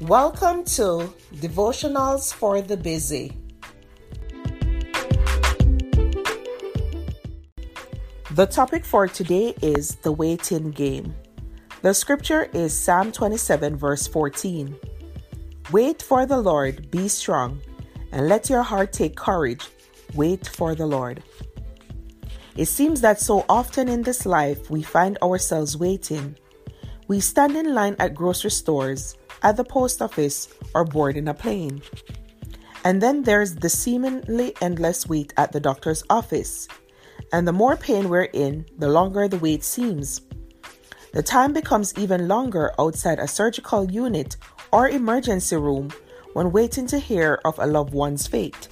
Welcome to Devotionals for the Busy. The topic for today is the waiting game. The scripture is Psalm 27, verse 14. Wait for the Lord, be strong, and let your heart take courage. Wait for the Lord. It seems that so often in this life we find ourselves waiting. We stand in line at grocery stores at the post office, or board in a plane. And then there's the seemingly endless wait at the doctor's office. And the more pain we're in, the longer the wait seems. The time becomes even longer outside a surgical unit or emergency room when waiting to hear of a loved one's fate.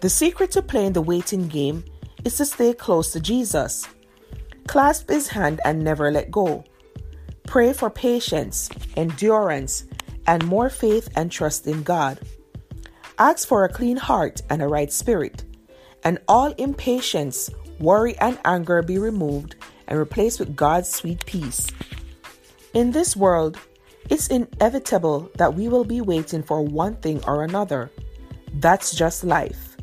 The secret to playing the waiting game is to stay close to Jesus. Clasp his hand and never let go. Pray for patience, endurance, and more faith and trust in God. Ask for a clean heart and a right spirit, and all impatience, worry, and anger be removed and replaced with God's sweet peace. In this world, it's inevitable that we will be waiting for one thing or another. That's just life.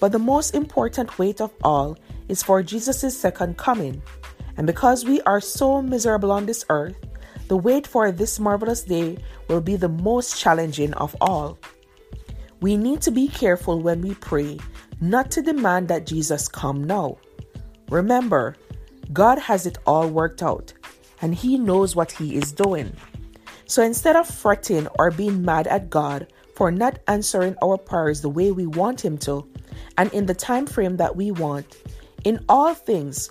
But the most important wait of all is for Jesus' second coming. And because we are so miserable on this earth, the wait for this marvelous day will be the most challenging of all. We need to be careful when we pray, not to demand that Jesus come now. Remember, God has it all worked out, and He knows what He is doing. So instead of fretting or being mad at God for not answering our prayers the way we want Him to, and in the time frame that we want, in all things,